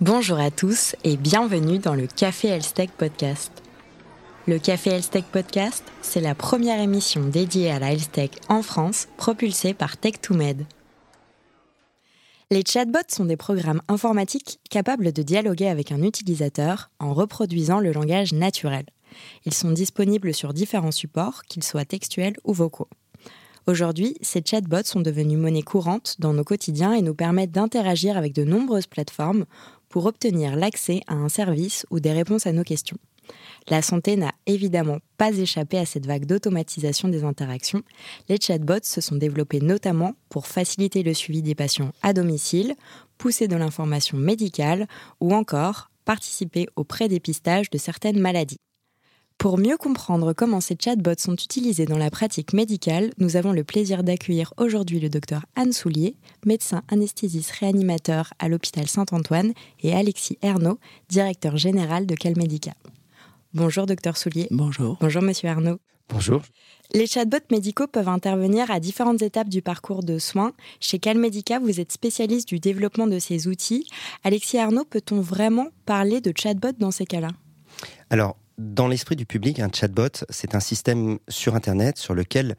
Bonjour à tous et bienvenue dans le Café Elstech Podcast. Le Café Elstech Podcast, c'est la première émission dédiée à la Elstech en France, propulsée par Tech2Med. Les chatbots sont des programmes informatiques capables de dialoguer avec un utilisateur en reproduisant le langage naturel. Ils sont disponibles sur différents supports, qu'ils soient textuels ou vocaux. Aujourd'hui, ces chatbots sont devenus monnaie courante dans nos quotidiens et nous permettent d'interagir avec de nombreuses plateformes pour obtenir l'accès à un service ou des réponses à nos questions. La santé n'a évidemment pas échappé à cette vague d'automatisation des interactions. Les chatbots se sont développés notamment pour faciliter le suivi des patients à domicile, pousser de l'information médicale ou encore participer au prédépistage de certaines maladies. Pour mieux comprendre comment ces chatbots sont utilisés dans la pratique médicale, nous avons le plaisir d'accueillir aujourd'hui le docteur Anne Soulier, médecin anesthésiste réanimateur à l'hôpital Saint-Antoine, et Alexis Ernaud, directeur général de Calmedica. Bonjour docteur Soulier. Bonjour. Bonjour monsieur Arnaud. Bonjour. Les chatbots médicaux peuvent intervenir à différentes étapes du parcours de soins. Chez Calmedica, vous êtes spécialiste du développement de ces outils. Alexis Arnaud, peut-on vraiment parler de chatbot dans ces cas-là? Alors, dans l'esprit du public, un chatbot, c'est un système sur Internet sur lequel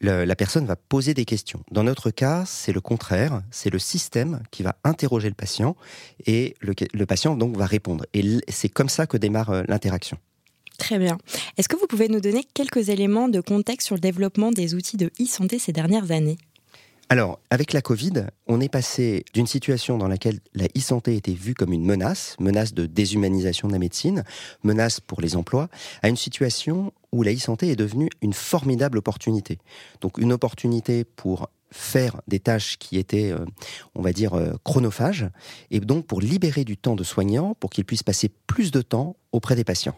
la personne va poser des questions. Dans notre cas, c'est le contraire. C'est le système qui va interroger le patient et le, patient donc va répondre. Et c'est comme ça que démarre euh, l'interaction. Très bien. Est-ce que vous pouvez nous donner quelques éléments de contexte sur le développement des outils de e-santé ces dernières années? Alors, avec la Covid, on est passé d'une situation dans laquelle la e-santé était vue comme une menace, menace de déshumanisation de la médecine, menace pour les emplois, à une situation où la e-santé est devenue une formidable opportunité. Donc une opportunité pour faire des tâches qui étaient, euh, on va dire, euh, chronophages, et donc pour libérer du temps de soignants, pour qu'ils puissent passer plus de temps auprès des patients.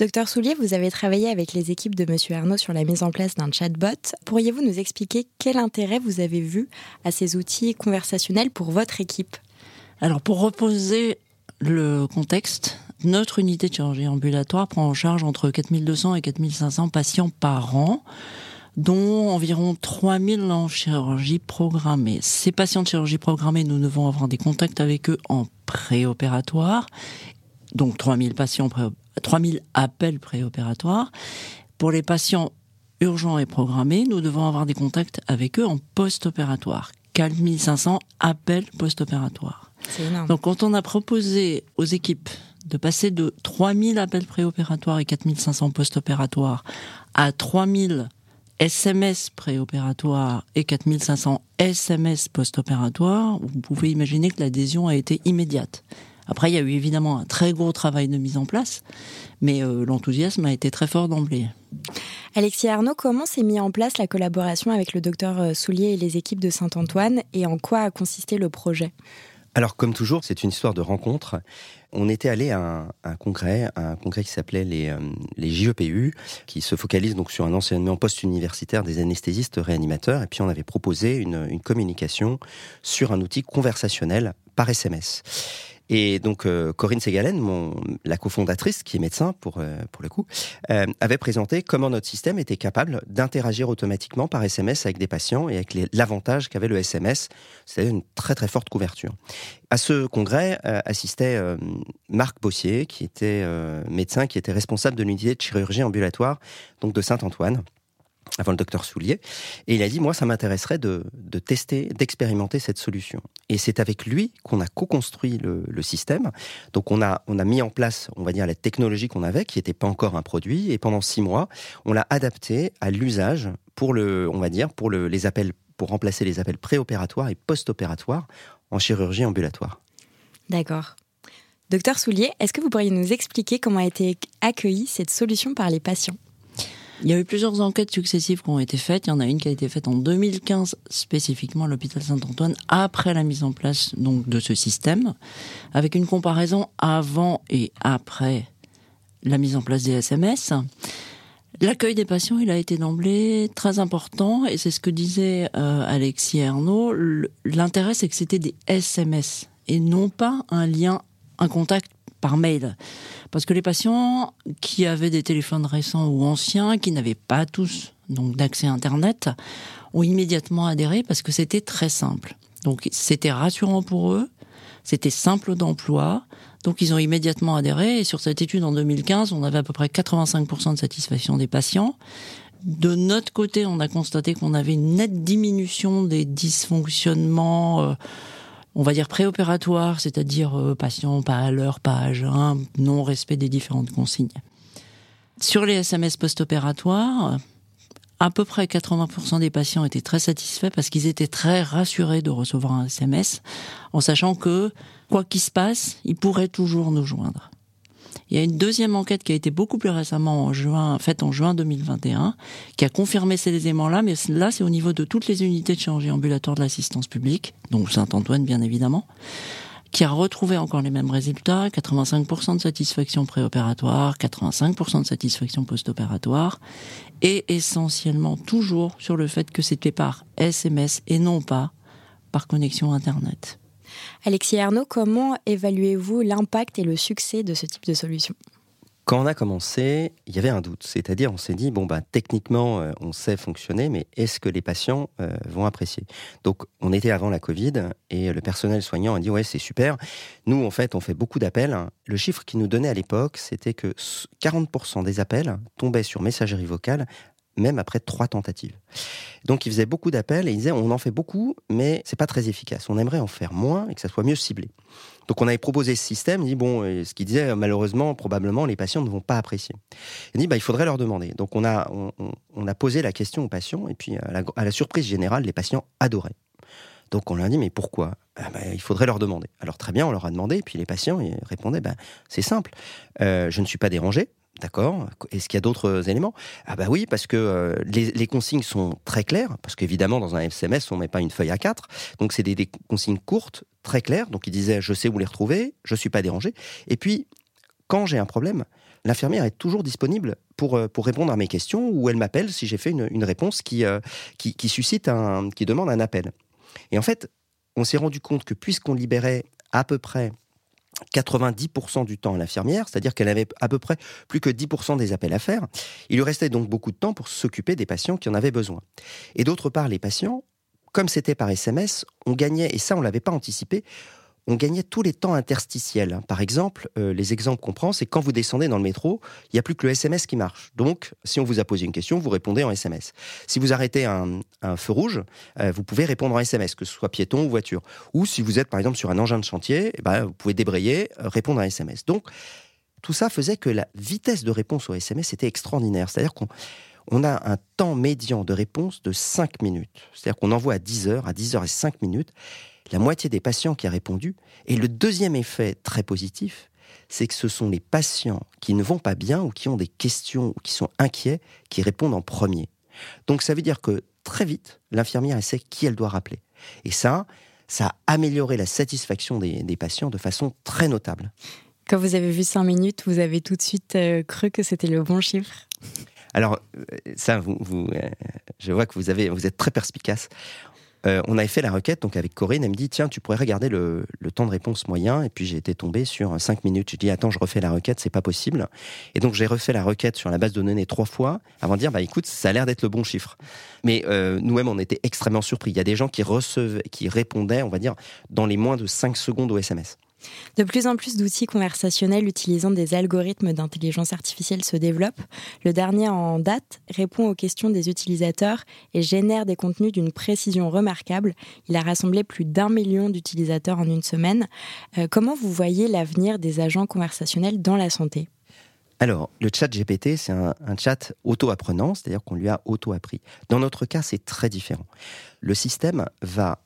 Docteur Soulier, vous avez travaillé avec les équipes de Monsieur Arnaud sur la mise en place d'un chatbot. Pourriez-vous nous expliquer quel intérêt vous avez vu à ces outils conversationnels pour votre équipe? Alors, pour reposer le contexte, notre unité de chirurgie ambulatoire prend en charge entre 4200 et 4500 patients par an dont environ 3000 en chirurgie programmée. Ces patients de chirurgie programmée, nous devons avoir des contacts avec eux en préopératoire, donc 3000 patients 3000 appels préopératoires. Pour les patients urgents et programmés, nous devons avoir des contacts avec eux en post-opératoire. 4500 appels post-opératoires. Donc quand on a proposé aux équipes de passer de 3000 appels préopératoires et 4500 post-opératoires à 3000 SMS préopératoires et 4500 SMS post-opératoires, vous pouvez imaginer que l'adhésion a été immédiate. Après, il y a eu évidemment un très gros travail de mise en place, mais euh, l'enthousiasme a été très fort d'emblée. Alexis Arnaud, comment s'est mis en place la collaboration avec le docteur euh, Soulier et les équipes de Saint-Antoine et en quoi a consisté le projet? Alors, comme toujours, c'est une histoire de rencontre. On était allé à un, congrès, un congrès qui s'appelait les, euh, les JEPU, qui se focalise donc sur un enseignement post-universitaire des anesthésistes réanimateurs. Et puis, on avait proposé une, une communication sur un outil conversationnel par SMS. Et donc euh, Corinne Ségalen, mon, la cofondatrice, qui est médecin pour, euh, pour le coup, euh, avait présenté comment notre système était capable d'interagir automatiquement par SMS avec des patients et avec l'avantage qu'avait le SMS, c'est-à-dire une très très forte couverture. À ce congrès assistait Marc Bossier, qui était médecin, qui était responsable de l'unité de chirurgie ambulatoire donc de Saint-Antoine avant le docteur Soulier. Et il a dit, moi, ça m'intéresserait de, tester, d'expérimenter cette solution. Et c'est avec lui qu'on a co-construit le, système. Donc on a, on a mis en place, on va dire, la technologie qu'on avait, qui n'était pas encore un produit. Et pendant six mois, on l'a adapté à l'usage pour le, on va dire, pour le, les appels, pour remplacer les appels préopératoires et post-opératoires en chirurgie ambulatoire. D'accord. Docteur Soulier, est-ce que vous pourriez nous expliquer comment a été accueillie cette solution par les patients? Il y a eu plusieurs enquêtes successives qui ont été faites. Il y en a une qui a été faite en 2015 spécifiquement à l'hôpital Saint-Antoine après la mise en place donc de ce système, avec une comparaison avant et après la mise en place des SMS. L'accueil des patients, il a été d'emblée très important et c'est ce que disait euh, Alexis Ernaud. L'intérêt, c'est que c'était des SMS et non pas un lien, un contact par mail. Parce que les patients qui avaient des téléphones récents ou anciens, qui n'avaient pas tous donc d'accès Internet, ont immédiatement adhéré parce que c'était très simple. Donc c'était rassurant pour eux C'était simple d'emploi, donc ils ont immédiatement adhéré. Et sur cette étude en 2015, on avait à peu près 85% de satisfaction des patients. De notre côté, on a constaté qu'on avait une nette diminution des dysfonctionnements, euh, on va dire préopératoires, c'est-à-dire euh, patient pas à l'heure, pas à jeun, non respect des différentes consignes. Sur les SMS post-opératoires, à peu près 80% des patients étaient très satisfaits parce qu'ils étaient très rassurés de recevoir un SMS, en sachant que, quoi qu'il se passe, ils pourraient toujours nous joindre. Il y a une deuxième enquête qui a été beaucoup plus récemment en juin, faite en juin 2021, qui a confirmé ces éléments-là, mais là, c'est au niveau de toutes les unités de chirurgie ambulatoire de l'assistance publique, donc Saint-Antoine, bien évidemment qui a retrouvé encore les mêmes résultats, 85% de satisfaction préopératoire, 85% de satisfaction post-opératoire, et essentiellement toujours sur le fait que c'était par SMS et non pas par connexion Internet. Alexis Arnaud, comment évaluez-vous l'impact et le succès de ce type de solution? Quand on a commencé, il y avait un doute. C'est-à-dire, on s'est dit, bon, bah, techniquement, euh, on sait fonctionner, mais est-ce que les patients euh, vont apprécier? Donc, on était avant la Covid et le personnel soignant a dit, ouais, c'est super. Nous, en fait, on fait beaucoup d'appels. Le chiffre qu'ils nous donnait à l'époque, c'était que 40% des appels tombaient sur messagerie vocale même après trois tentatives. Donc il faisait beaucoup d'appels et il disait on en fait beaucoup, mais c'est pas très efficace. On aimerait en faire moins et que ça soit mieux ciblé. Donc on avait proposé ce système. Dit bon, ce qu'il disait malheureusement probablement les patients ne vont pas apprécier. Il dit bah il faudrait leur demander. Donc on a on, a posé la question aux patients et puis à la, surprise générale les patients adoraient. Donc on leur a dit mais pourquoi? Ah, bah, Il faudrait leur demander. Alors très bien, on leur a demandé, et puis les patients ils répondaient bah, c'est simple, euh, je ne suis pas dérangé, D'accord. Est-ce qu'il y a d'autres éléments? Ah bah oui, parce que euh, les, consignes sont très claires, parce qu'évidemment dans un SMS on met pas une feuille à 4 donc c'est des, consignes courtes, très claires. Donc il disait je sais où les retrouver, je suis pas dérangé. Et puis quand j'ai un problème, l'infirmière est toujours disponible pour, euh, pour répondre à mes questions ou elle m'appelle si j'ai fait une, réponse qui, euh, qui, qui suscite un, qui demande un appel. Et en fait, on s'est rendu compte que puisqu'on libérait à peu près 90% du temps à l'infirmière, c'est-à-dire qu'elle avait à peu près plus que 10% des appels à faire. Il lui restait donc beaucoup de temps pour s'occuper des patients qui en avaient besoin. Et d'autre part, les patients, comme c'était par SMS, on gagnait, et ça on l'avait pas anticipé, on gagnait tous les temps interstitiels. Par exemple, euh, les exemples qu'on prend, c'est quand vous descendez dans le métro, il n'y a plus que le SMS qui marche. Donc, si on vous a posé une question, vous répondez en SMS. Si vous arrêtez un, feu rouge, euh, vous pouvez répondre en SMS, que ce soit piéton ou voiture. Ou si vous êtes, par exemple, sur un engin de chantier, eh ben, vous pouvez débrayer, euh, répondre en SMS. Donc, tout ça faisait que la vitesse de réponse au SMS était extraordinaire. C'est-à-dire qu'on on a un temps médian de réponse de 5 minutes. C'est-à-dire qu'on envoie à 10 heures, à 10 heures et 5 minutes, la moitié des patients qui a répondu. Et le deuxième effet très positif, c'est que ce sont les patients qui ne vont pas bien ou qui ont des questions ou qui sont inquiets qui répondent en premier. Donc ça veut dire que très vite, l'infirmière sait qui elle doit rappeler. Et ça, ça a amélioré la satisfaction des, patients de façon très notable. Quand vous avez vu 5 minutes, vous avez tout de suite euh, cru que c'était le bon chiffre? Alors, euh, ça, vous, euh, je vois que vous, avez, vous êtes très perspicace. Euh, on avait fait la requête donc avec Corinne. Elle me dit tiens, tu pourrais regarder le, temps de réponse moyen. Et puis j'ai été tombé sur 5 minutes. J'ai dit attends, je refais la requête, c'est pas possible. Et donc j'ai refait la requête sur la base de données trois fois avant de dire bah écoute, ça a l'air d'être le bon chiffre. Mais euh, nous-mêmes, on était extrêmement surpris. Il y a des gens qui recevaient, qui répondaient, on va dire, dans les moins de 5 secondes au SMS. De plus en plus d'outils conversationnels utilisant des algorithmes d'intelligence artificielle se développent. Le dernier en date répond aux questions des utilisateurs et génère des contenus d'une précision remarquable. Il a rassemblé plus d'un million d'utilisateurs en une semaine. Euh, comment vous voyez l'avenir des agents conversationnels dans la santé? Alors, le chat GPT, c'est un, un, chat auto-apprenant, c'est-à-dire qu'on lui a auto-appris. Dans notre cas, c'est très différent. Le système va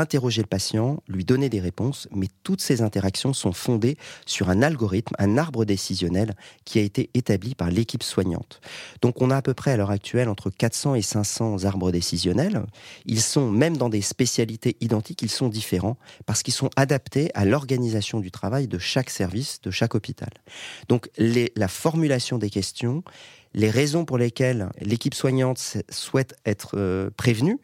interroger le patient, lui donner des réponses, mais toutes ces interactions sont fondées sur un algorithme, un arbre décisionnel qui a été établi par l'équipe soignante. Donc on a à peu près à l'heure actuelle entre 400 et 500 arbres décisionnels. Ils sont, même dans des spécialités identiques, ils sont différents parce qu'ils sont adaptés à l'organisation du travail de chaque service, de chaque hôpital. Donc la formulation des questions, les raisons pour lesquelles l'équipe soignante souhaite être euh, prévenue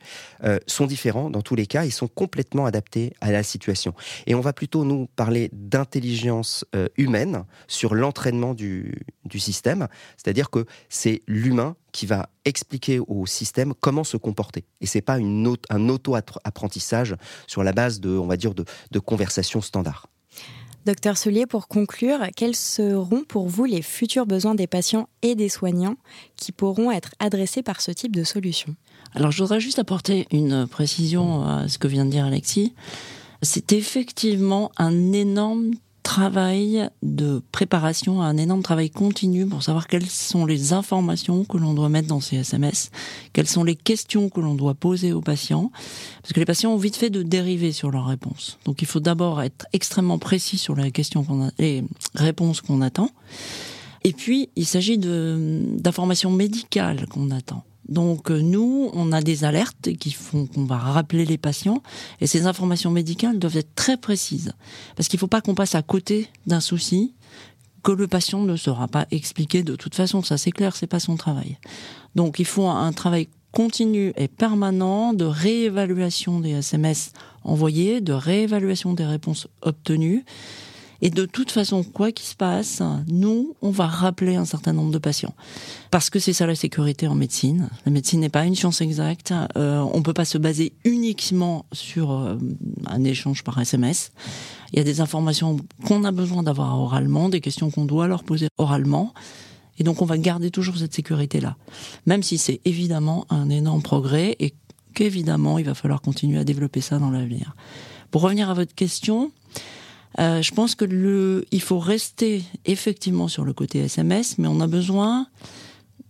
euh, sont différents dans tous les cas, ils sont complètement adaptés à la situation. Et on va plutôt nous parler d'intelligence euh, humaine sur l'entraînement du, du système, c'est-à-dire que c'est l'humain qui va expliquer au système comment se comporter. Et c'est pas une un auto-apprentissage sur la base de, on va dire, de, de conversations standards. Docteur Soulier, pour conclure, quels seront pour vous les futurs besoins des patients et des soignants qui pourront être adressés par ce type de solution? Alors je voudrais juste apporter une précision à ce que vient de dire Alexis. C'est effectivement un énorme travail de préparation, un énorme travail continu pour savoir quelles sont les informations que l'on doit mettre dans ces SMS, quelles sont les questions que l'on doit poser aux patients, parce que les patients ont vite fait de dériver sur leurs réponses. Donc il faut d'abord être extrêmement précis sur les questions qu'on a, les réponses qu'on attend. Et puis, il s'agit d'informations médicales qu'on attend. Donc euh, nous, on a des alertes qui font qu'on va rappeler les patients et ces informations médicales doivent être très précises. Parce qu'il ne faut pas qu'on passe à côté d'un souci que le patient ne sera pas expliqué de toute façon, ça c'est clair, c'est pas son travail. Donc il faut un travail continu et permanent de réévaluation des SMS envoyés, de réévaluation des réponses obtenues et de toute façon, quoi qu'il se passe, nous, on va rappeler un certain nombre de patients. Parce que c'est ça la sécurité en médecine. La médecine n'est pas une science exacte. Euh, on peut pas se baser uniquement sur euh, un échange par SMS. Il y a des informations qu'on a besoin d'avoir oralement, des questions qu'on doit leur poser oralement. Et donc on va garder toujours cette sécurité-là. Même si c'est évidemment un énorme progrès et qu'évidemment il va falloir continuer à développer ça dans l'avenir. Pour revenir à votre question, euh, je pense que le, il faut rester effectivement sur le côté SMS, mais on a besoin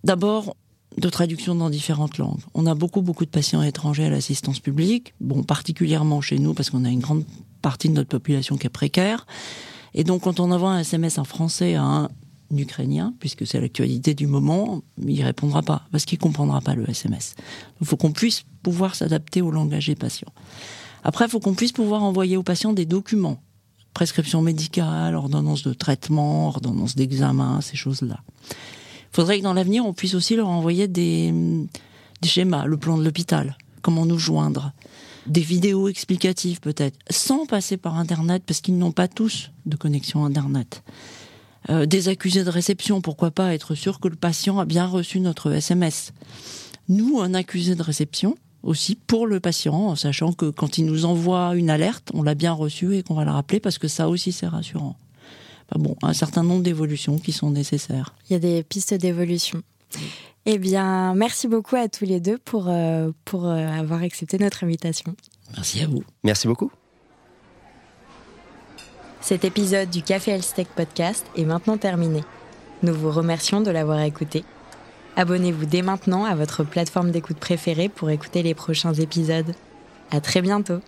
d'abord de traduction dans différentes langues. On a beaucoup beaucoup de patients étrangers à l'assistance publique, bon particulièrement chez nous parce qu'on a une grande partie de notre population qui est précaire. Et donc quand on envoie un SMS en français à un Ukrainien, puisque c'est l'actualité du moment, il répondra pas parce qu'il comprendra pas le SMS. Il faut qu'on puisse pouvoir s'adapter au langage des patients. Après, il faut qu'on puisse pouvoir envoyer aux patients des documents prescription médicale, ordonnance de traitement, ordonnance d'examen, ces choses-là. Il faudrait que dans l'avenir, on puisse aussi leur envoyer des, schémas, le plan de l'hôpital, comment nous joindre, des vidéos explicatives peut-être, sans passer par Internet, parce qu'ils n'ont pas tous de connexion Internet. Euh, des accusés de réception, pourquoi pas être sûr que le patient a bien reçu notre SMS. Nous, un accusé de réception, aussi pour le patient, en sachant que quand il nous envoie une alerte, on l'a bien reçue et qu'on va la rappeler parce que ça aussi c'est rassurant. bon, un certain nombre d'évolutions qui sont nécessaires. Il y a des pistes d'évolution. Eh bien, merci beaucoup à tous les deux pour, euh, pour euh, avoir accepté notre invitation. Merci à vous. Merci beaucoup. Cet épisode du Café Elstech Podcast est maintenant terminé. Nous vous remercions de l'avoir écouté. Abonnez-vous dès maintenant à votre plateforme d'écoute préférée pour écouter les prochains épisodes. À très bientôt!